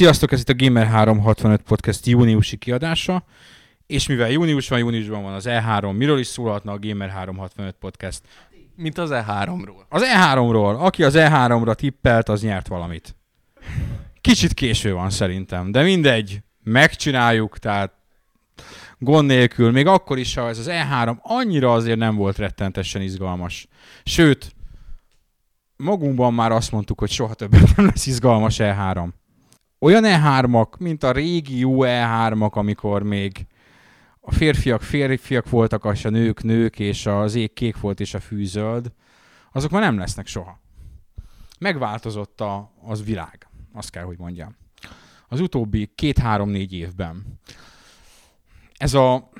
Sziasztok, ez itt a Gamer365 Podcast júniusi kiadása, és mivel június van, júniusban van az E3, miről is szólhatna a Gamer365 Podcast? Mint az E3-ról. Az E3-ról. Aki az E3-ra tippelt, az nyert valamit. Kicsit késő van szerintem, de mindegy, megcsináljuk, tehát gond nélkül, még akkor is, ha ez az E3 annyira azért nem volt rettentesen izgalmas. Sőt, magunkban már azt mondtuk, hogy soha többet nem lesz izgalmas E3. Olyan E3-ak, mint a régi jó E3-ak, amikor még a férfiak férfiak voltak, és a nők nők, és az ég kék volt, és a fű zöld, azok már nem lesznek soha. Megváltozott a, az világ, azt kell, hogy mondjam. Az utóbbi két-három-négy évben. Ez a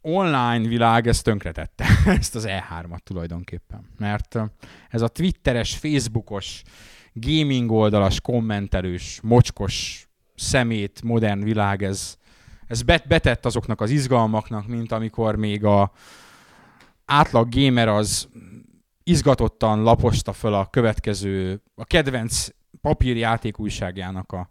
online világ ezt tönkretette, ezt az E3-at tulajdonképpen. Mert ez a twitteres, facebookos, gaming oldalas, kommentelős, mocskos, szemét, modern világ, ez, ez bet, betett azoknak az izgalmaknak, mint amikor még a átlag gamer az izgatottan laposta föl a következő, a kedvenc papírjáték újságjának a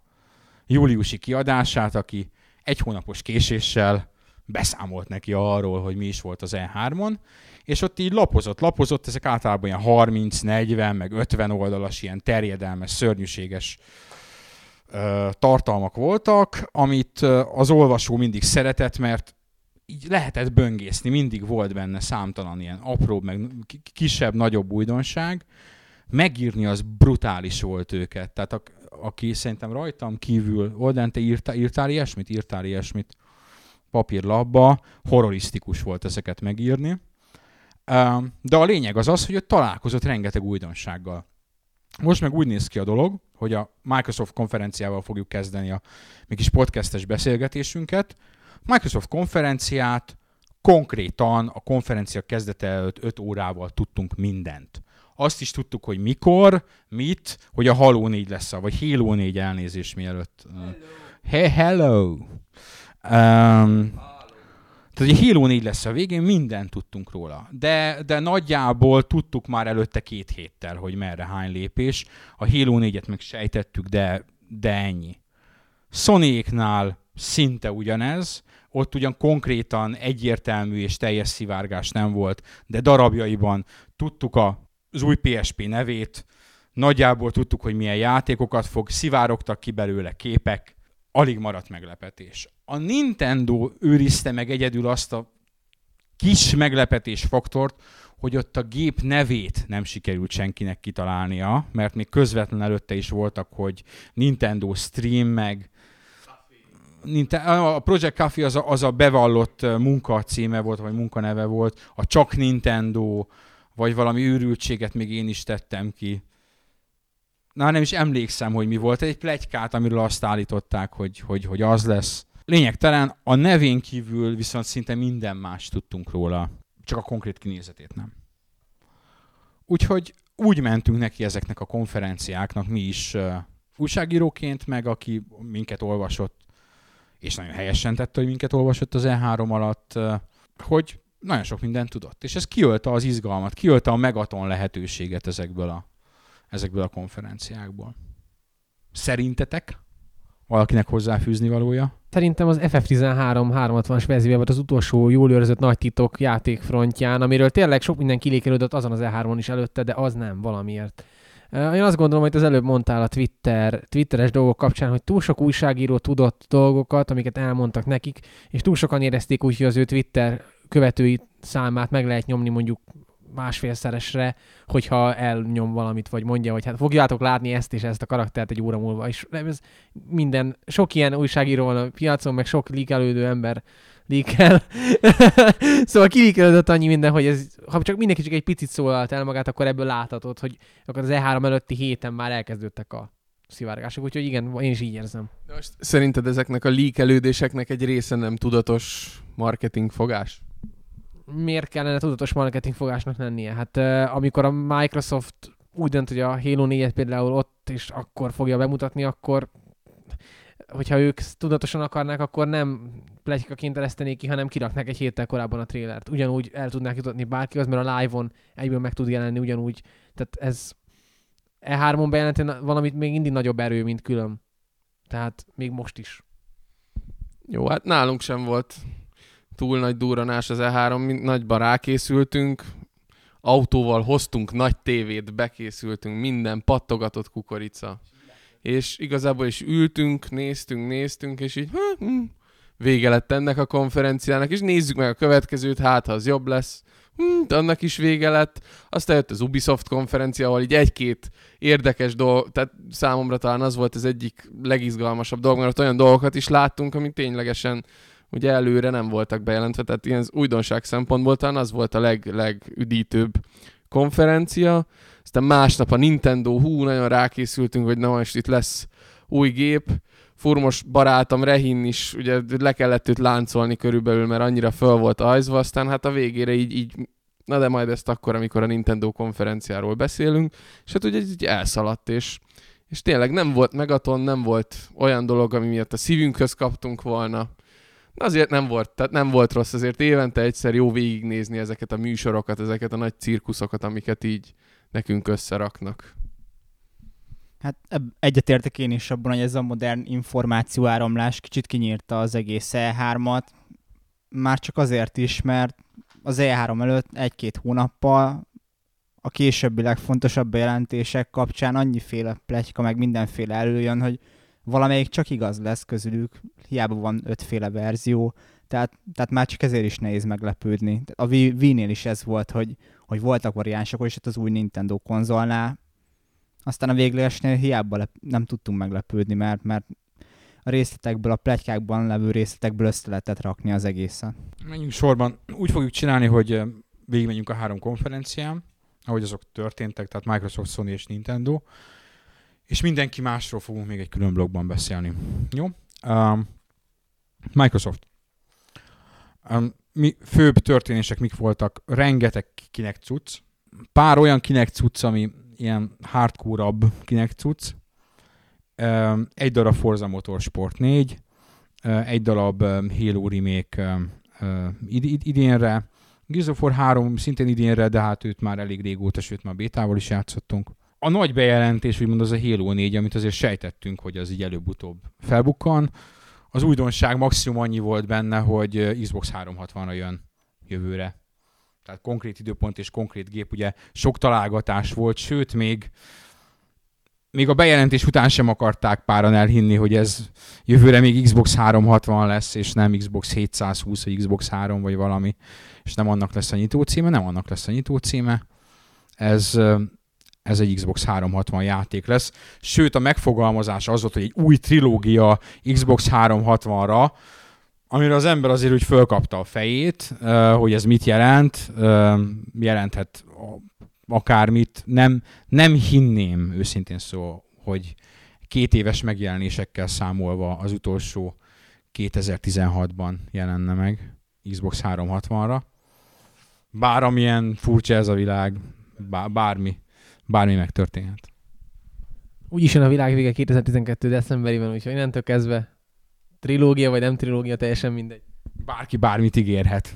júliusi kiadását, aki egy hónapos késéssel beszámolt neki arról, hogy mi is volt az E3-on, és ott így lapozott, lapozott, ezek általában ilyen 30, 40, meg 50 oldalas, ilyen terjedelmes, szörnyűséges ö, tartalmak voltak, amit az olvasó mindig szeretett, mert így lehetett böngészni, mindig volt benne számtalan ilyen apró, meg kisebb, nagyobb újdonság. Megírni az brutális volt őket. Tehát a, aki szerintem rajtam kívül, Olden, te írtál, írtál ilyesmit? Írtál ilyesmit? Papírlapba, horrorisztikus volt ezeket megírni. De a lényeg az az, hogy ott találkozott rengeteg újdonsággal. Most meg úgy néz ki a dolog, hogy a Microsoft konferenciával fogjuk kezdeni a mi kis podcastes beszélgetésünket. Microsoft konferenciát konkrétan a konferencia kezdete előtt 5 órával tudtunk mindent. Azt is tudtuk, hogy mikor, mit, hogy a Halo 4 lesz, vagy Halo 4 elnézés mielőtt. Hello. Hey, hello! Um, tehát egy Halo 4 lesz a végén, mindent tudtunk róla. De, de nagyjából tudtuk már előtte két héttel, hogy merre hány lépés. A Halo 4-et meg sejtettük, de, de ennyi. sony szinte ugyanez, ott ugyan konkrétan egyértelmű és teljes szivárgás nem volt, de darabjaiban tudtuk a, az új PSP nevét, nagyjából tudtuk, hogy milyen játékokat fog, szivárogtak ki belőle képek, alig maradt meglepetés. A Nintendo őrizte meg egyedül azt a kis meglepetés faktort, hogy ott a gép nevét nem sikerült senkinek kitalálnia, mert még közvetlen előtte is voltak, hogy Nintendo Stream, meg a Project Coffee az a, az a bevallott munka címe volt, vagy munkaneve volt, a csak Nintendo, vagy valami őrültséget még én is tettem ki na nem is emlékszem, hogy mi volt, egy plegykát, amiről azt állították, hogy, hogy, hogy az lesz. Lényegtelen, a nevén kívül viszont szinte minden más tudtunk róla, csak a konkrét kinézetét nem. Úgyhogy úgy mentünk neki ezeknek a konferenciáknak mi is uh, újságíróként, meg aki minket olvasott, és nagyon helyesen tette, hogy minket olvasott az E3 alatt, uh, hogy nagyon sok mindent tudott. És ez kiölte az izgalmat, kiölte a megaton lehetőséget ezekből a ezekből a konferenciákból. Szerintetek valakinek hozzáfűzni valója? Szerintem az FF13 360-as verzióban volt az utolsó jól őrzött nagy titok játékfrontján, amiről tényleg sok minden kilékelődött azon az E3-on is előtte, de az nem valamiért. Én azt gondolom, hogy az előbb mondtál a Twitter, Twitteres dolgok kapcsán, hogy túl sok újságíró tudott dolgokat, amiket elmondtak nekik, és túl sokan érezték úgy, hogy az ő Twitter követői számát meg lehet nyomni mondjuk másfélszeresre, hogyha elnyom valamit, vagy mondja, hogy hát fogjátok látni ezt és ezt a karaktert egy óra múlva. És ez minden, sok ilyen újságíró van a piacon, meg sok líkelődő ember líkel. szóval kilíkelődött annyi minden, hogy ez, ha csak mindenki csak egy picit szólalt el magát, akkor ebből láthatod, hogy akkor az E3 előtti héten már elkezdődtek a szivárgások, úgyhogy igen, én is így érzem. De most szerinted ezeknek a líkelődéseknek egy része nem tudatos marketing fogás? Miért kellene tudatos marketing fogásnak lennie? Hát amikor a Microsoft úgy dönt, hogy a Halo 4-et például ott és akkor fogja bemutatni, akkor hogyha ők tudatosan akarnák, akkor nem plegykaként eresztenék ki, hanem kiraknak egy héttel korábban a trélert. Ugyanúgy el tudnák jutatni bárkihoz, mert a live-on egyből meg tud jelenni ugyanúgy. Tehát ez E3-on bejelenteni valamit még mindig nagyobb erő, mint külön. Tehát még most is. Jó, hát nálunk sem volt túl nagy duranás az E3, mi nagyban rákészültünk, autóval hoztunk nagy tévét, bekészültünk, minden pattogatott kukorica. És igazából is ültünk, néztünk, néztünk, és így hm, hm, vége lett ennek a konferenciának, és nézzük meg a következőt, hát ha az jobb lesz. Hm, annak is vége lett. Aztán jött az Ubisoft konferencia, ahol így egy-két érdekes dolog, tehát számomra talán az volt az egyik legizgalmasabb dolog, mert ott olyan dolgokat is láttunk, amik ténylegesen ugye előre nem voltak bejelentve, tehát ilyen újdonság szempontból talán az volt a leg, legüdítőbb konferencia. Aztán másnap a Nintendo, hú, nagyon rákészültünk, hogy na most itt lesz új gép. Furmos barátom Rehin is, ugye le kellett őt láncolni körülbelül, mert annyira föl volt ajzva, aztán hát a végére így, így na de majd ezt akkor, amikor a Nintendo konferenciáról beszélünk, és hát ugye így elszaladt, és, és tényleg nem volt Megaton, nem volt olyan dolog, ami miatt a szívünkhöz kaptunk volna, Azért nem volt, tehát nem volt rossz, azért évente egyszer jó végignézni ezeket a műsorokat, ezeket a nagy cirkuszokat, amiket így nekünk összeraknak. Hát egyetértek én is abban, hogy ez a modern információáramlás kicsit kinyírta az egész E3-at, már csak azért is, mert az E3 előtt egy-két hónappal a későbbi legfontosabb bejelentések kapcsán annyiféle pletyka, meg mindenféle előjön, hogy valamelyik csak igaz lesz közülük, hiába van ötféle verzió, tehát, tehát már csak ezért is nehéz meglepődni. A Wii-nél is ez volt, hogy, hogy voltak variánsok, és az új Nintendo konzolnál, aztán a véglegesnél hiába le, nem tudtunk meglepődni, mert, mert a részletekből, a pletykákban levő részletekből össze lehetett rakni az egészet. Menjünk sorban. Úgy fogjuk csinálni, hogy végigmenjünk a három konferencián, ahogy azok történtek, tehát Microsoft, Sony és Nintendo és mindenki másról fogunk még egy külön blogban beszélni. Jó? Um, Microsoft. Um, mi főbb történések mik voltak? Rengeteg kinek cucc. Pár olyan kinek cucc, ami ilyen hardcore-abb kinek cucc. Um, egy darab Forza Motorsport 4, uh, egy darab um, Halo remake um, uh, id- id- idénre, Gears of War 3 szintén idénre, de hát őt már elég régóta, sőt már bétával is játszottunk a nagy bejelentés, úgymond az a Halo 4, amit azért sejtettünk, hogy az így előbb-utóbb felbukkan. Az újdonság maximum annyi volt benne, hogy Xbox 360-ra jön jövőre. Tehát konkrét időpont és konkrét gép, ugye sok találgatás volt, sőt még még a bejelentés után sem akarták páran elhinni, hogy ez jövőre még Xbox 360 lesz, és nem Xbox 720, vagy Xbox 3, vagy valami, és nem annak lesz a nyitó címe, nem annak lesz a nyitó címe. Ez ez egy Xbox 360 játék lesz. Sőt, a megfogalmazás az volt, hogy egy új trilógia Xbox 360-ra, amire az ember azért úgy fölkapta a fejét, hogy ez mit jelent, jelenthet akármit. Nem, nem hinném őszintén szó, hogy két éves megjelenésekkel számolva az utolsó 2016-ban jelenne meg Xbox 360-ra. Bár amilyen furcsa ez a világ, bármi bármi megtörténhet. Úgyis jön a világ vége 2012. decemberében, úgyhogy innentől kezdve trilógia vagy nem trilógia, teljesen mindegy. Bárki bármit ígérhet.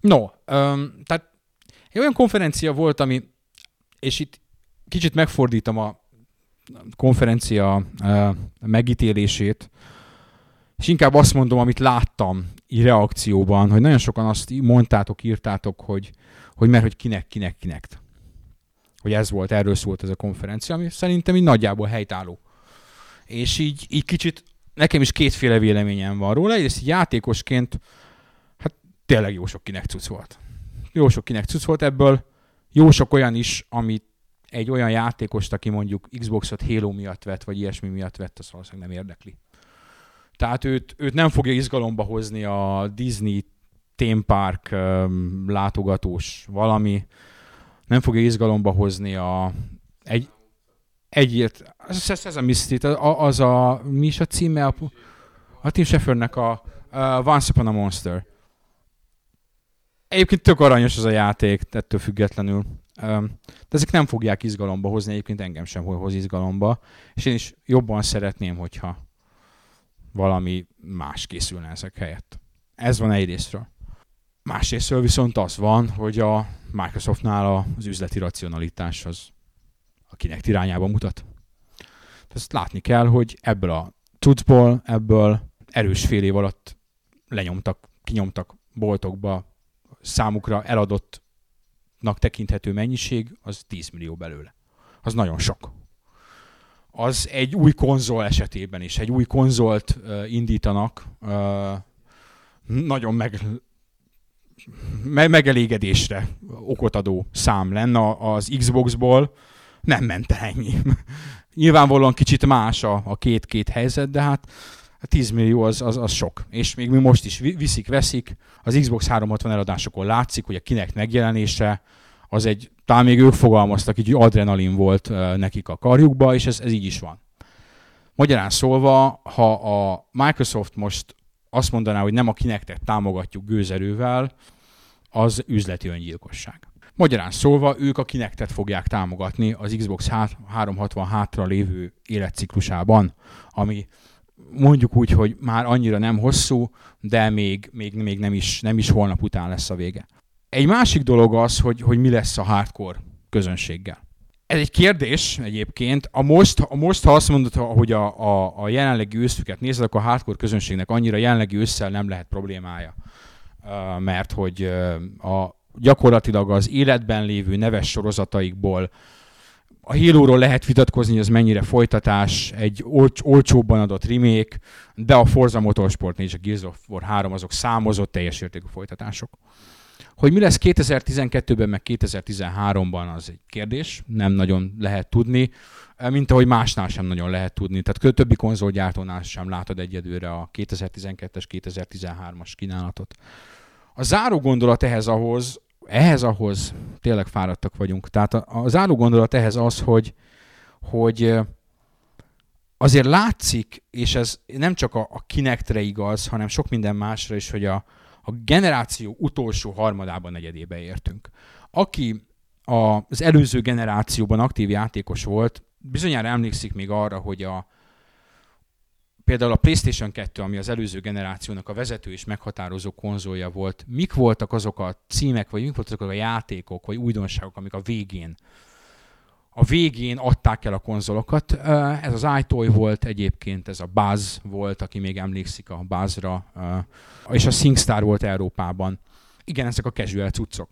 No, um, tehát egy olyan konferencia volt, ami, és itt kicsit megfordítom a konferencia uh, megítélését, és inkább azt mondom, amit láttam így reakcióban, hogy nagyon sokan azt mondtátok, írtátok, hogy, hogy mert hogy kinek, kinek, kinek hogy ez volt, erről szólt ez a konferencia, ami szerintem így nagyjából helytálló. És így, így kicsit nekem is kétféle véleményem van róla. Egyrészt játékosként, hát tényleg jó sok kinek cucc volt. Jó sok kinek cucc volt ebből, jó sok olyan is, amit egy olyan játékost, aki mondjuk Xboxot Halo miatt vett, vagy ilyesmi miatt vett, az valószínűleg nem érdekli. Tehát őt, őt nem fogja izgalomba hozni a Disney Theme Park um, látogatós valami, nem fogja izgalomba hozni a, egy, egyért, az a Sesame Street, az a, mi is a címe? A, a Tim Schafernek a, a Once Upon a Monster. Egyébként tök aranyos az a játék, ettől függetlenül. De ezek nem fogják izgalomba hozni, egyébként engem sem hoz izgalomba, és én is jobban szeretném, hogyha valami más készülne ezek helyett. Ez van egyrésztről. Másrésztről viszont az van, hogy a Microsoftnál az üzleti racionalitás az a kinek irányába mutat. Ezt látni kell, hogy ebből a cuccból, ebből erős fél év alatt lenyomtak, kinyomtak boltokba számukra eladottnak tekinthető mennyiség, az 10 millió belőle. Az nagyon sok. Az egy új konzol esetében is, egy új konzolt uh, indítanak, uh, nagyon meg, me- megelégedésre okot adó szám lenne az Xboxból, nem ment el ennyi. Nyilvánvalóan kicsit más a, a két-két helyzet, de hát a 10 millió az, az, az sok. És még mi most is viszik, veszik. Az Xbox 360 eladásokon látszik, hogy a kinek megjelenése az egy, talán még ők fogalmaztak, így adrenalin volt nekik a karjukba, és ez, ez így is van. Magyarán szólva, ha a Microsoft most azt mondaná, hogy nem a kinektet támogatjuk gőzerővel, az üzleti öngyilkosság. Magyarán szólva, ők a kinektet fogják támogatni az Xbox 360 hátra lévő életciklusában, ami mondjuk úgy, hogy már annyira nem hosszú, de még, még, még nem, is, nem is holnap után lesz a vége. Egy másik dolog az, hogy, hogy mi lesz a hardcore közönséggel. Ez egy kérdés egyébként. A most, a most ha azt mondod, hogy a, a, a jelenlegi őszüket nézed, akkor a hardcore közönségnek annyira jelenlegi ősszel nem lehet problémája. Mert hogy a, gyakorlatilag az életben lévő neves sorozataikból a Halo-ról lehet vitatkozni, hogy ez mennyire folytatás, egy olcs- olcsóbban adott remake, de a Forza Motorsport és a Gears of War 3 azok számozott teljes értékű folytatások. Hogy mi lesz 2012-ben, meg 2013-ban, az egy kérdés, nem nagyon lehet tudni, mint ahogy másnál sem nagyon lehet tudni. Tehát többi konzolgyártónál sem látod egyedülre a 2012-es, 2013-as kínálatot. A záró gondolat ehhez ahhoz, ehhez ahhoz tényleg fáradtak vagyunk. Tehát a, a záró gondolat ehhez az, hogy, hogy azért látszik, és ez nem csak a, a Kinectre igaz, hanem sok minden másra is, hogy a, a generáció utolsó harmadában, negyedébe értünk. Aki az előző generációban aktív játékos volt, bizonyára emlékszik még arra, hogy a, például a PlayStation 2, ami az előző generációnak a vezető és meghatározó konzolja volt, mik voltak azok a címek, vagy mik voltak azok a játékok, vagy újdonságok, amik a végén a végén adták el a konzolokat. Ez az iToy volt egyébként, ez a Buzz volt, aki még emlékszik a Buzzra, és a SingStar volt Európában. Igen, ezek a casual cuccok.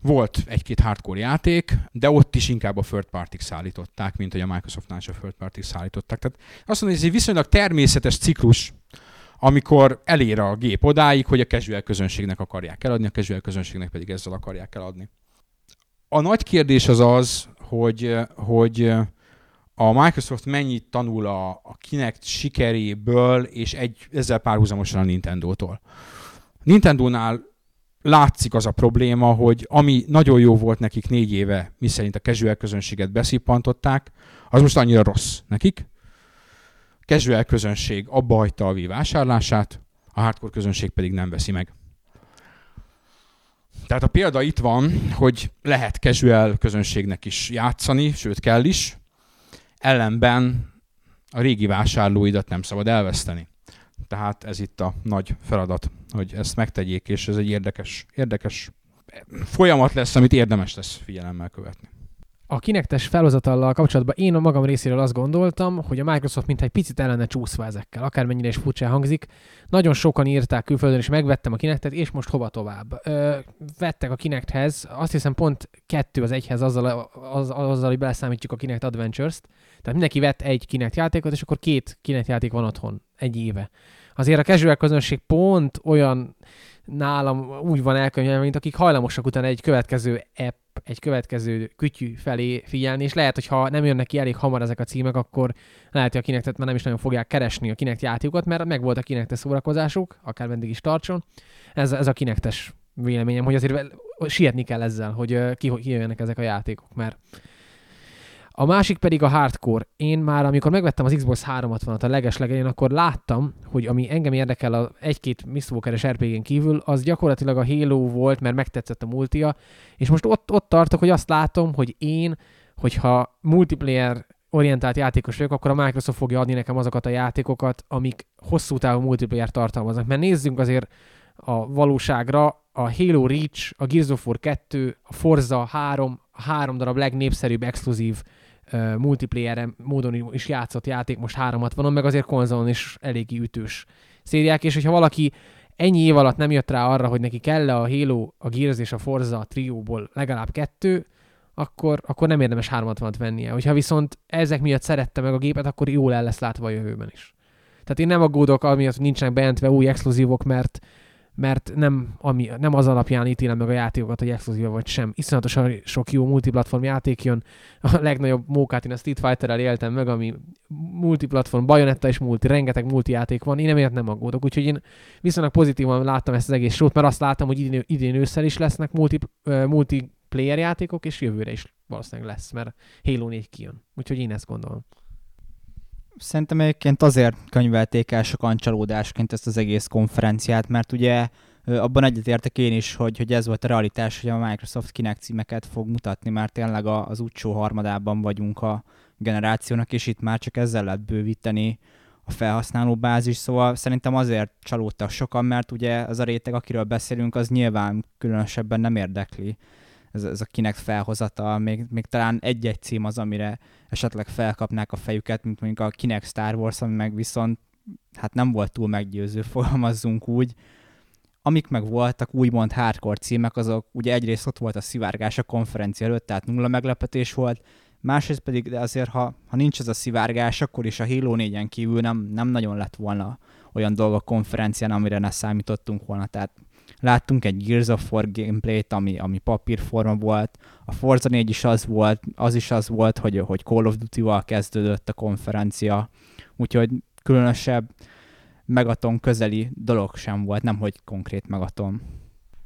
Volt egy-két hardcore játék, de ott is inkább a third party szállították, mint hogy a Microsoftnál is a third party szállították. Tehát azt mondom, hogy ez egy viszonylag természetes ciklus, amikor elér a gép odáig, hogy a casual közönségnek akarják eladni, a casual közönségnek pedig ezzel akarják eladni. A nagy kérdés az az, hogy, hogy a Microsoft mennyit tanul a, a Kinect sikeréből, és egy, ezzel párhuzamosan a Nintendo-tól. Nintendo-nál látszik az a probléma, hogy ami nagyon jó volt nekik négy éve, miszerint a casual közönséget beszippantották, az most annyira rossz nekik. A casual közönség abba hagyta a Wii vásárlását, a hardcore közönség pedig nem veszi meg. Tehát a példa itt van, hogy lehet casual közönségnek is játszani, sőt kell is, ellenben a régi vásárlóidat nem szabad elveszteni. Tehát ez itt a nagy feladat, hogy ezt megtegyék, és ez egy érdekes, érdekes folyamat lesz, amit érdemes lesz figyelemmel követni. A kinektes felhozatallal kapcsolatban én a magam részéről azt gondoltam, hogy a Microsoft mintha egy picit ellene csúszva ezekkel, akármennyire is furcsa hangzik. Nagyon sokan írták külföldön, és megvettem a kinektet, és most hova tovább. Ö, vettek a kinekhez, azt hiszem pont kettő az egyhez azzal, az, azzal hogy beleszámítjuk a Kinect Adventures-t. Tehát mindenki vett egy Kinect játékot, és akkor két Kinect játék van otthon egy éve. Azért a casual közönség pont olyan nálam úgy van elkönyvelve, mint akik hajlamosak utána egy következő app, egy következő kütyű felé figyelni, és lehet, hogy ha nem jönnek ki elég hamar ezek a címek, akkor lehet, hogy a kinektet már nem is nagyon fogják keresni a Kinect játékokat, mert meg volt a Kinectes szórakozásuk, akár meddig is tartson. Ez, ez a Kinectes véleményem, hogy azért sietni kell ezzel, hogy ki, ki jönnek ezek a játékok, mert a másik pedig a hardcore. Én már, amikor megvettem az Xbox 360-at a legeslegelén, akkor láttam, hogy ami engem érdekel a egy-két Mistwalker-es RPG-n kívül, az gyakorlatilag a Halo volt, mert megtetszett a multia, és most ott, ott tartok, hogy azt látom, hogy én, hogyha multiplayer orientált játékos vagyok, akkor a Microsoft fogja adni nekem azokat a játékokat, amik hosszú távú multiplayer tartalmaznak. Mert nézzünk azért a valóságra, a Halo Reach, a Gears of War 2, a Forza 3, a három darab legnépszerűbb exkluzív uh, multiplayer módon is játszott játék, most 360-on, meg azért konzolon is eléggé ütős szériák, és hogyha valaki ennyi év alatt nem jött rá arra, hogy neki kell a Halo, a Gears és a Forza a trióból legalább kettő, akkor, akkor nem érdemes 360-at vennie. Hogyha viszont ezek miatt szerette meg a gépet, akkor jól el lesz látva a jövőben is. Tehát én nem aggódok amiatt, nincsenek bejelentve új exkluzívok, mert mert nem, ami, nem az alapján ítélem meg a játékokat, hogy exkluzíva vagy sem. Iszonyatosan sok jó multiplatform játék jön. A legnagyobb mókát én a Street Fighter-rel éltem meg, ami multiplatform, Bayonetta és multi, rengeteg multi játék van. Én emiatt nem aggódok, úgyhogy én viszonylag pozitívan láttam ezt az egész sót, mert azt láttam, hogy idén, idén ősszel is lesznek multi, multiplayer játékok, és jövőre is valószínűleg lesz, mert Halo 4 kijön. Úgyhogy én ezt gondolom. Szerintem egyébként azért könyvelték el sokan csalódásként ezt az egész konferenciát, mert ugye abban egyetértek én is, hogy, hogy ez volt a realitás, hogy a Microsoft Kinect címeket fog mutatni, mert tényleg az utcsó harmadában vagyunk a generációnak, és itt már csak ezzel lehet bővíteni a felhasználó bázis, szóval szerintem azért csalódtak sokan, mert ugye az a réteg, akiről beszélünk, az nyilván különösebben nem érdekli ez, ez a kinek felhozata, még, még talán egy-egy cím az, amire esetleg felkapnák a fejüket, mint mondjuk a Kinek Star Wars, ami meg viszont hát nem volt túl meggyőző, fogalmazzunk úgy. Amik meg voltak úgymond hardcore címek, azok ugye egyrészt ott volt a szivárgás a konferencia előtt, tehát nulla meglepetés volt, másrészt pedig, de azért ha, ha nincs ez a szivárgás, akkor is a Halo 4-en kívül nem, nem nagyon lett volna olyan dolog a konferencián, amire ne számítottunk volna, tehát Láttunk egy Gears of War gameplayt, ami, ami papírforma volt. A Forza 4 is az volt, az is az volt, hogy, hogy Call of Duty-val kezdődött a konferencia. Úgyhogy különösebb megaton közeli dolog sem volt, nem hogy konkrét megaton.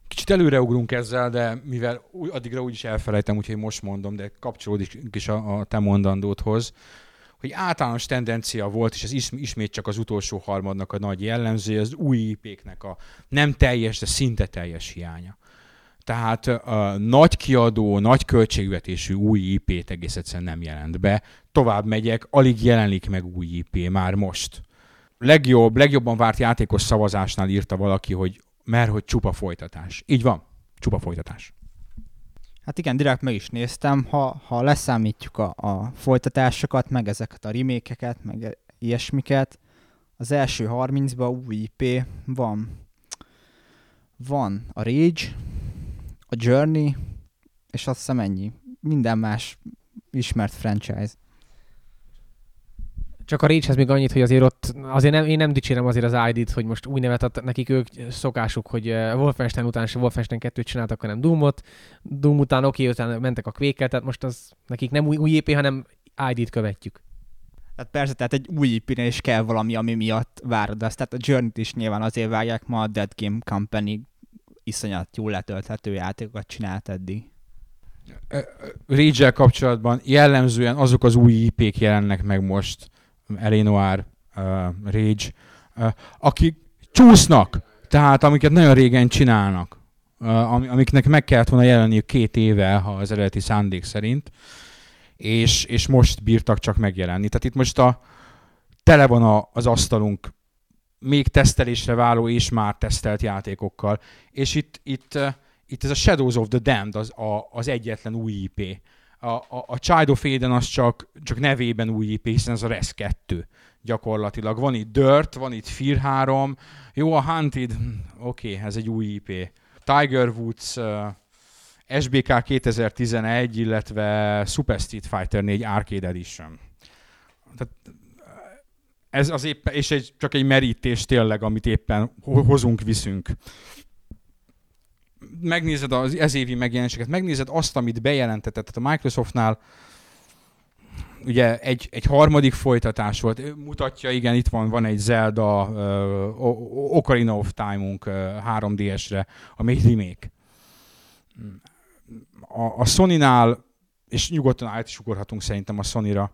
Kicsit előreugrunk ezzel, de mivel addigra úgyis elfelejtem, úgyhogy most mondom, de kapcsolódik is a, a te mondandódhoz hogy általános tendencia volt, és ez ismét csak az utolsó harmadnak a nagy jellemző, az új IP-knek a nem teljes, de szinte teljes hiánya. Tehát a nagy kiadó, nagy költségvetésű új IP-t egész egyszerűen nem jelent be. Tovább megyek, alig jelenik meg új IP már most. Legjobb, legjobban várt játékos szavazásnál írta valaki, hogy mert hogy csupa folytatás. Így van, csupa folytatás. Hát igen, direkt meg is néztem, ha, ha leszámítjuk a, a folytatásokat, meg ezeket a remékeket, meg ilyesmiket, az első 30-ban új IP van. Van a Rage, a Journey, és azt hiszem ennyi. Minden más ismert franchise. Csak a Rage-hez még annyit, hogy azért ott, azért nem, én nem dicsérem azért az ID-t, hogy most új nevet ad nekik ők szokásuk, hogy eh, Wolfenstein után se Wolfenstein 2-t csináltak, hanem Doomot. Doom után oké, okay, után mentek a quake tehát most az nekik nem új, új IP, hanem ID-t követjük. Tehát persze, tehát egy új ip is kell valami, ami miatt várod azt. Tehát a journey is nyilván azért vágják, ma a Dead Game Company iszonyat jól letölthető játékokat csinált eddig. rage kapcsolatban jellemzően azok az új IP-k jelennek meg most, Eleanor, uh, Rage, uh, akik csúsznak, tehát amiket nagyon régen csinálnak, uh, amiknek meg kellett volna jelenniük két éve, ha az eredeti szándék szerint, és, és most bírtak csak megjelenni. Tehát itt most a, tele van a, az asztalunk még tesztelésre váló és már tesztelt játékokkal, és itt, itt, uh, itt ez a Shadows of the Damned az, a, az egyetlen új IP a, a, a Child of Eden az csak, csak nevében új IP, hiszen ez a RES 2 gyakorlatilag. Van itt Dirt, van itt Fear 3, jó, a Hunted, hm, oké, okay, ez egy új IP. Tiger Woods, uh, SBK 2011, illetve Super Street Fighter 4 Arcade Edition. Tehát ez az éppen, és egy, csak egy merítés tényleg, amit éppen hozunk, viszünk megnézed az ezévi megjelenéseket, megnézed azt, amit bejelentetett a Microsoftnál, ugye egy, egy harmadik folytatás volt, mutatja, igen, itt van, van egy Zelda uh, Ocarina of Time-unk uh, 3DS-re, ami egy remake. A, a Sony-nál, és nyugodtan át is ugorhatunk szerintem a Sony-ra,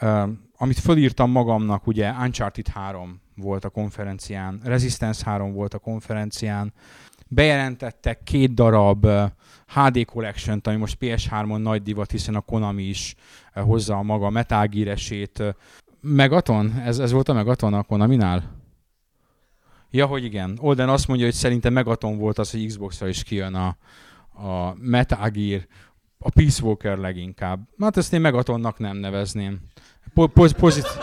uh, amit fölírtam magamnak, ugye Uncharted 3 volt a konferencián, Resistance 3 volt a konferencián, bejelentettek két darab HD collection ami most PS3-on nagy divat, hiszen a Konami is hozza a maga Metal Gear-esét. Megaton? Ez, ez volt a Megaton a Konami-nál? Ja, hogy igen. Olden azt mondja, hogy szerintem Megaton volt az, hogy Xbox-ra is kijön a, a Metal Gear A Peace Walker leginkább. Hát ezt én Megatonnak nem nevezném. Po- poz- pozit-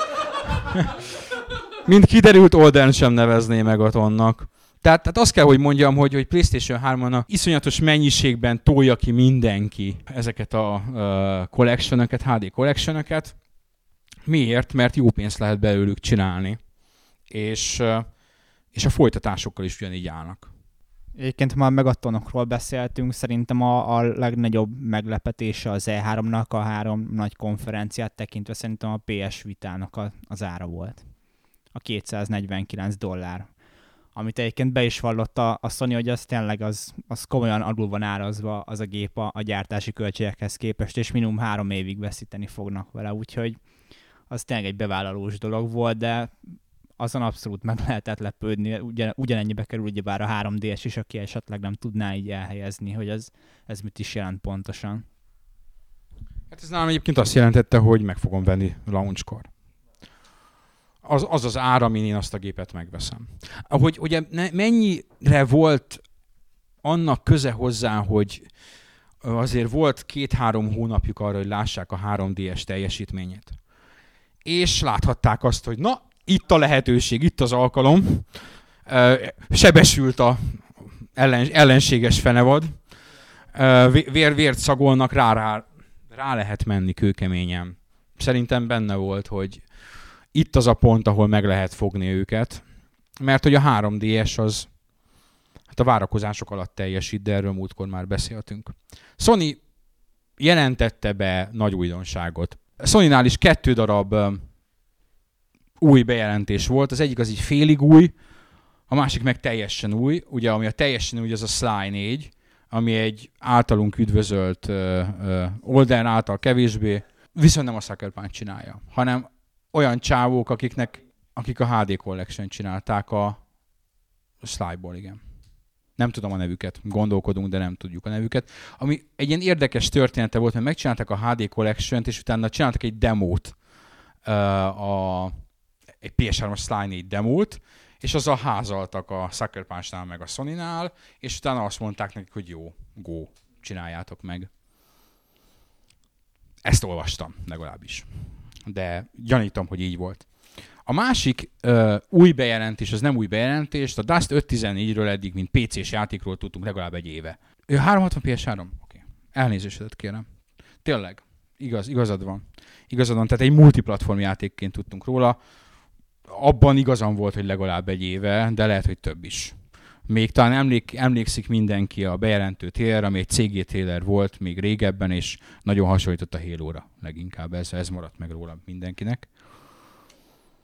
Mint kiderült, Olden sem nevezné Megatonnak. Tehát, tehát azt kell, hogy mondjam, hogy, hogy PlayStation 3 iszonyatos mennyiségben tolja ki mindenki ezeket a uh, collection HD collection Miért? Mert jó pénzt lehet belőlük csinálni. És, uh, és a folytatásokkal is ugyanígy állnak. Egyébként már megatonokról beszéltünk, szerintem a, a legnagyobb meglepetése az E3-nak, a három nagy konferenciát tekintve szerintem a PS Vitának a, az ára volt. A 249 dollár. Amit egyébként be is vallotta a Sony, hogy az tényleg az, az komolyan alul van árazva az a gép a, a gyártási költségekhez képest, és minimum három évig veszíteni fognak vele, úgyhogy az tényleg egy bevállalós dolog volt, de azon abszolút meg lehetett lepődni, ugyan, ugyanennyibe kerül ugyebár a 3DS is, aki esetleg nem tudná így elhelyezni, hogy ez, ez mit is jelent pontosan. Hát ez nálam egyébként azt jelentette, hogy meg fogom venni launchkor. Az, az az ára, amin én azt a gépet megveszem. Ahogy ugye ne, mennyire volt annak köze hozzá, hogy azért volt két-három hónapjuk arra, hogy lássák a 3DS teljesítményét. És láthatták azt, hogy na, itt a lehetőség, itt az alkalom. Sebesült a ellen, ellenséges fenevad. Vér, vért szagolnak, rá, rá, rá lehet menni kőkeményen. Szerintem benne volt, hogy itt az a pont, ahol meg lehet fogni őket. Mert hogy a 3DS az hát a várakozások alatt teljesít, de erről múltkor már beszéltünk. Sony jelentette be nagy újdonságot. Sony-nál is kettő darab új bejelentés volt. Az egyik az így félig új, a másik meg teljesen új. Ugye, ami a teljesen új, az a Sly 4, ami egy általunk üdvözölt uh, uh, Olden által kevésbé, viszont nem a Sucker Punch csinálja, hanem olyan csávók, akiknek, akik a HD Collection csinálták a Sly-ból, igen. Nem tudom a nevüket, gondolkodunk, de nem tudjuk a nevüket. Ami egy ilyen érdekes története volt, mert megcsinálták a HD Collection-t, és utána csináltak egy demót a egy PS3-as Sly 4 demót, és azzal házaltak a Sucker Punch-nál meg a Sony-nál, és utána azt mondták nekik, hogy jó, go, csináljátok meg. Ezt olvastam legalábbis. De gyanítom, hogy így volt. A másik uh, új bejelentés, az nem új bejelentés, a Dust 514-ről eddig, mint PC-s játékról tudtunk legalább egy éve. Ő 360 PS3? Oké. Okay. Elnézésedet kérem. Tényleg, igaz, igazad van. Igazad van, tehát egy multiplatform játékként tudtunk róla abban igazam volt, hogy legalább egy éve, de lehet, hogy több is. Még talán emlék, emlékszik mindenki a bejelentő trailer, ami egy CG trailer volt még régebben, és nagyon hasonlított a Halo-ra leginkább. Ez, ez maradt meg róla mindenkinek.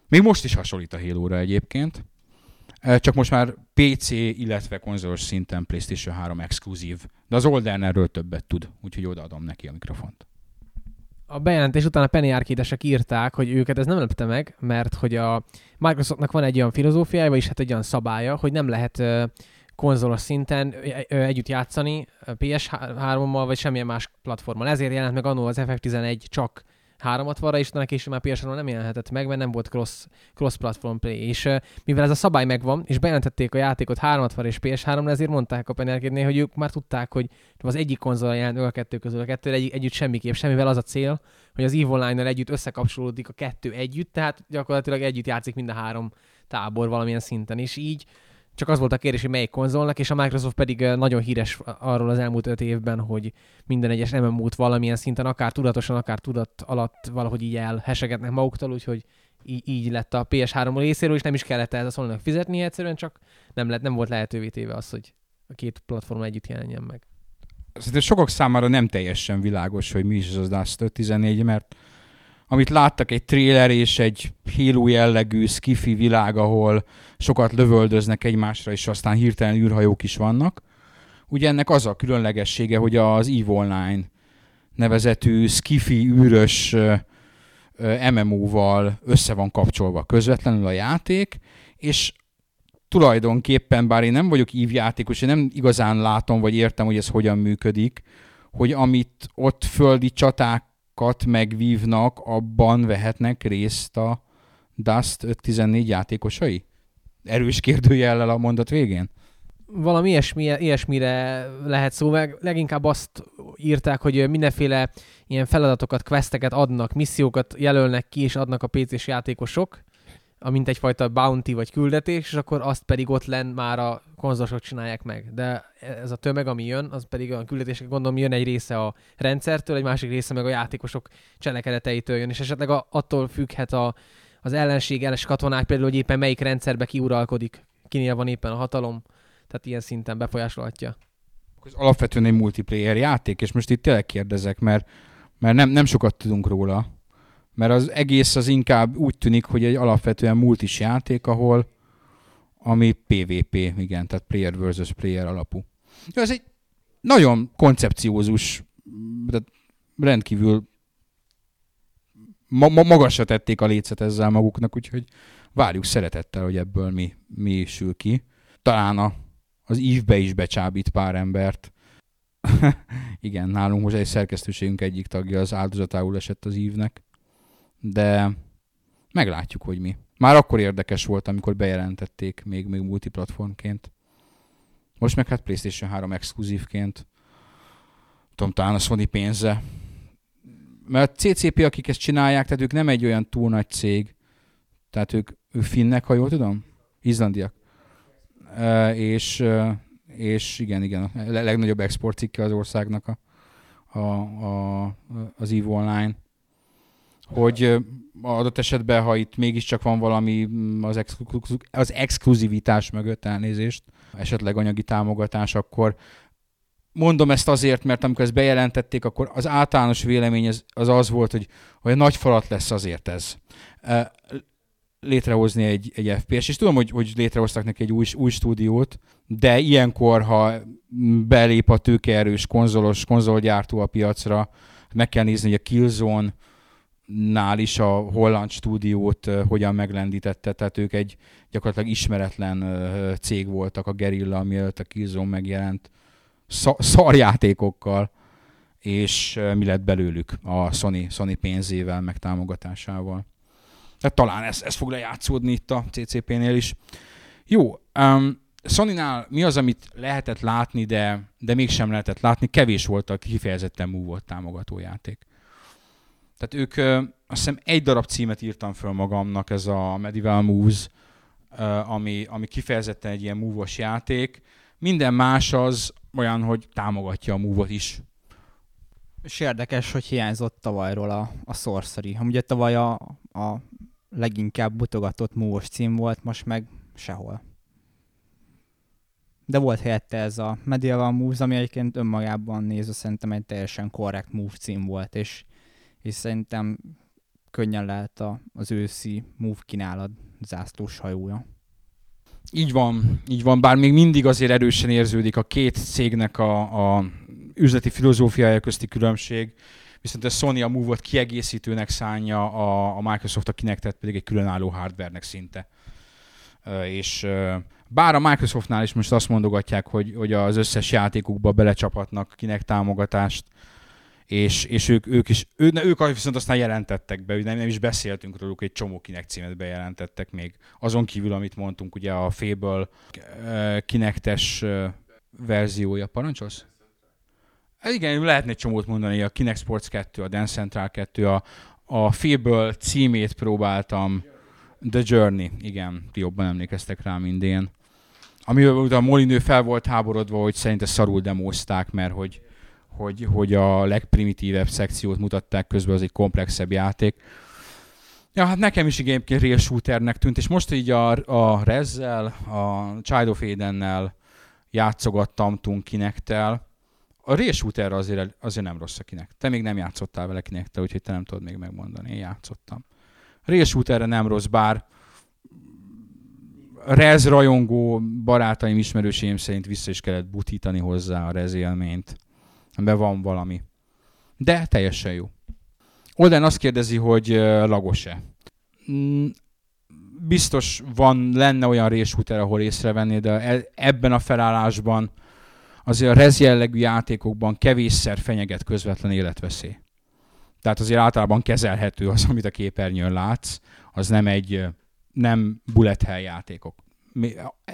Még most is hasonlít a Halo-ra egyébként. Csak most már PC, illetve konzolos szinten PlayStation 3 exkluzív. De az Olden erről többet tud, úgyhogy odaadom neki a mikrofont a bejelentés után a Penny arcade írták, hogy őket ez nem lepte meg, mert hogy a Microsoftnak van egy olyan filozófiája, vagyis hát egy olyan szabálya, hogy nem lehet konzolos szinten együtt játszani PS3-mal, vagy semmilyen más platformon. Ezért jelent meg annól az FF11 csak 360-ra, és utána később már ps nem jelenhetett meg, mert nem volt cross, cross-platform play. És mivel ez a szabály megvan, és bejelentették a játékot 360 és PS3-ra, ezért mondták a Penerkédnél, hogy ők már tudták, hogy az egyik konzol jelent a kettő közül, a kettő egy, együtt semmiképp, semmivel az a cél, hogy az EVE Online-nal együtt összekapcsolódik a kettő együtt, tehát gyakorlatilag együtt játszik mind a három tábor valamilyen szinten, és így csak az volt a kérdés, hogy melyik konzolnak, és a Microsoft pedig nagyon híres arról az elmúlt öt évben, hogy minden egyes MMO-t valamilyen szinten, akár tudatosan, akár tudat alatt valahogy így elhesegetnek maguktól, úgyhogy így, így lett a PS3 részéről, és nem is kellett ez a szólnak fizetni, egyszerűen csak nem, lett, nem volt lehetővé téve az, hogy a két platform együtt jelenjen meg. Szerintem sokak számára nem teljesen világos, hogy mi is az a Dust 14, mert amit láttak egy trailer és egy Halo jellegű skifi világ, ahol sokat lövöldöznek egymásra, és aztán hirtelen űrhajók is vannak. Ugye ennek az a különlegessége, hogy az EVE Online nevezetű skifi űrös MMO-val össze van kapcsolva közvetlenül a játék, és tulajdonképpen, bár én nem vagyok EVE játékos, én nem igazán látom, vagy értem, hogy ez hogyan működik, hogy amit ott földi csaták játékokat megvívnak, abban vehetnek részt a Dust 514 játékosai? Erős kérdőjellel a mondat végén? valami ilyesmi, ilyesmire lehet szó, meg leginkább azt írták, hogy mindenféle ilyen feladatokat, questeket adnak, missziókat jelölnek ki, és adnak a PC-s játékosok, mint egyfajta bounty vagy küldetés, és akkor azt pedig ott lenn már a konzolosok csinálják meg. De ez a tömeg, ami jön, az pedig olyan küldetések, gondolom jön egy része a rendszertől, egy másik része meg a játékosok cselekedeteitől jön, és esetleg a, attól függhet a, az ellenség, elles katonák például, hogy éppen melyik rendszerbe kiuralkodik, kinél van éppen a hatalom, tehát ilyen szinten befolyásolhatja. Ez alapvetően egy multiplayer játék, és most itt tényleg kérdezek, mert, mert nem, nem sokat tudunk róla, mert az egész az inkább úgy tűnik, hogy egy alapvetően multis játék, ahol ami PvP, igen, tehát player versus player alapú. Ez egy nagyon koncepciózus, de rendkívül ma- ma- magasra tették a lécet ezzel maguknak, úgyhogy várjuk szeretettel, hogy ebből mi, mi sül ki. Talán a, az ívbe is becsábít pár embert. Igen, nálunk most egy szerkesztőségünk egyik tagja az áldozatául esett az ívnek, de meglátjuk, hogy mi. Már akkor érdekes volt, amikor bejelentették még, még multiplatformként. Most meg hát PlayStation 3 exkluzívként. Tudom, talán a Sony pénze. Mert a CCP, akik ezt csinálják, tehát ők nem egy olyan túl nagy cég. Tehát ők, ők finnek, ha jól tudom? Izlandiak. Uh, és, és igen, igen, a legnagyobb export cikke az országnak a, a, a, az EVE Online. Hogy adott esetben, ha itt mégiscsak van valami az, exkluz, az exkluzivitás mögött elnézést, esetleg anyagi támogatás, akkor mondom ezt azért, mert amikor ezt bejelentették, akkor az általános vélemény az az, az volt, hogy, hogy nagy falat lesz azért ez. Létrehozni egy, egy FPS, és tudom, hogy, hogy létrehoztak neki egy új, új stúdiót, de ilyenkor, ha belép a tőkeerős konzolos, konzolgyártó a piacra, meg kell nézni, hogy a Killzone nál is a holland stúdiót hogyan meglendítette, tehát ők egy gyakorlatilag ismeretlen cég voltak, a Gerilla, mielőtt a Killzone megjelent, Sz- szarjátékokkal, és mi lett belőlük a Sony, Sony pénzével, meg támogatásával. Tehát talán ez, ez fog lejátszódni itt a CCP-nél is. Jó, um, Sony-nál mi az, amit lehetett látni, de, de mégsem lehetett látni? Kevés volt a kifejezetten mú volt támogató játék. Tehát ők azt hiszem egy darab címet írtam föl magamnak, ez a Medieval Moves, ami, ami kifejezetten egy ilyen move játék. Minden más az olyan, hogy támogatja a move is. És érdekes, hogy hiányzott tavalyról a, a Sorcery. Ugye tavaly a, a leginkább butogatott move cím volt, most meg sehol. De volt helyette ez a Medieval Moves, ami egyébként önmagában nézve szerintem egy teljesen korrekt move cím volt, és és szerintem könnyen lehet az őszi move kínálat zászlós hajója. Így van, így van, bár még mindig azért erősen érződik a két cégnek a, a üzleti filozófiája közti különbség, viszont a Sony a Move-ot kiegészítőnek szánja, a, a Microsoft a kinect pedig egy különálló hardvernek szinte. És bár a Microsoftnál is most azt mondogatják, hogy, hogy az összes játékukba belecsaphatnak kinek támogatást, és, és ők, ők is, ő, ők viszont aztán jelentettek be, nem, nem is beszéltünk róluk, egy csomó kinek címet bejelentettek még. Azon kívül, amit mondtunk, ugye a Fable uh, kinektes uh, verziója, parancsolsz? Hát igen, lehetne egy csomót mondani, a Kinect Sports 2, a Dance Central 2, a, a Fable címét próbáltam, The Journey, igen, ti jobban emlékeztek rá, mint én. Amivel a Molinő fel volt háborodva, hogy szerinte szarul demózták, mert hogy hogy, hogy a legprimitívebb szekciót mutatták közben, az egy komplexebb játék. Ja, hát nekem is egyébként real shooternek tűnt, és most így a, a Rezzel, a Child of Eden-nel játszogattam Tunkinektel. A real shooter azért, azért nem rossz a kinek. Te még nem játszottál vele kinektel, úgyhogy te nem tudod még megmondani. Én játszottam. A real shooterre nem rossz, bár Rez rajongó barátaim, ismerőseim szerint vissza is kellett butítani hozzá a Rez élményt amiben van valami. De teljesen jó. Olden azt kérdezi, hogy lagos-e. Mm, biztos van, lenne olyan résúter, ahol észrevenni, de e, ebben a felállásban azért a rez jellegű játékokban kevésszer fenyeget közvetlen életveszély. Tehát azért általában kezelhető az, amit a képernyőn látsz, az nem egy nem bullet hell játékok.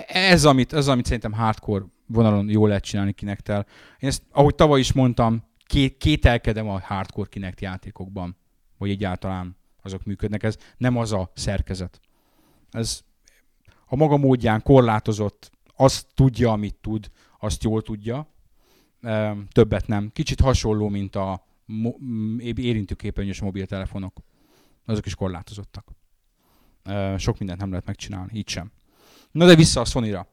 ez, amit, ez, amit szerintem hardcore vonalon jól lehet csinálni Kinectel. Én ezt, ahogy tavaly is mondtam, ké- kételkedem a hardcore Kinect játékokban, hogy egyáltalán azok működnek. Ez nem az a szerkezet. Ez a maga módján korlátozott, azt tudja, amit tud, azt jól tudja, többet nem. Kicsit hasonló, mint a érintőképernyős mobiltelefonok. Azok is korlátozottak. Sok mindent nem lehet megcsinálni, így sem. Na de vissza a Sony-ra.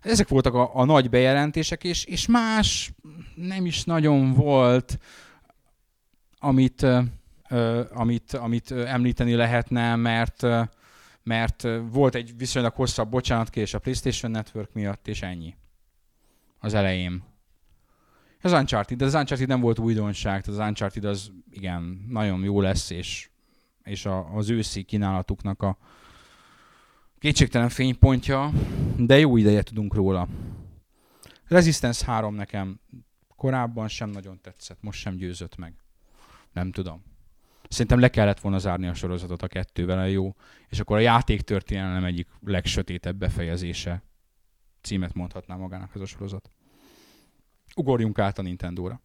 Ezek voltak a, a nagy bejelentések, és, és más nem is nagyon volt, amit, ö, amit, amit említeni lehetne, mert, mert volt egy viszonylag hosszabb bocsánatkérés a PlayStation Network miatt, és ennyi. Az elején. Az Uncharted, de az Uncharted nem volt újdonság, tehát az Uncharted az igen, nagyon jó lesz, és, és a, az őszi kínálatuknak a kétségtelen fénypontja, de jó ideje tudunk róla. Resistance 3 nekem korábban sem nagyon tetszett, most sem győzött meg. Nem tudom. Szerintem le kellett volna zárni a sorozatot a kettővel, a jó, és akkor a játéktörténelem egyik legsötétebb befejezése címet mondhatná magának ez a sorozat. Ugorjunk át a Nintendo-ra.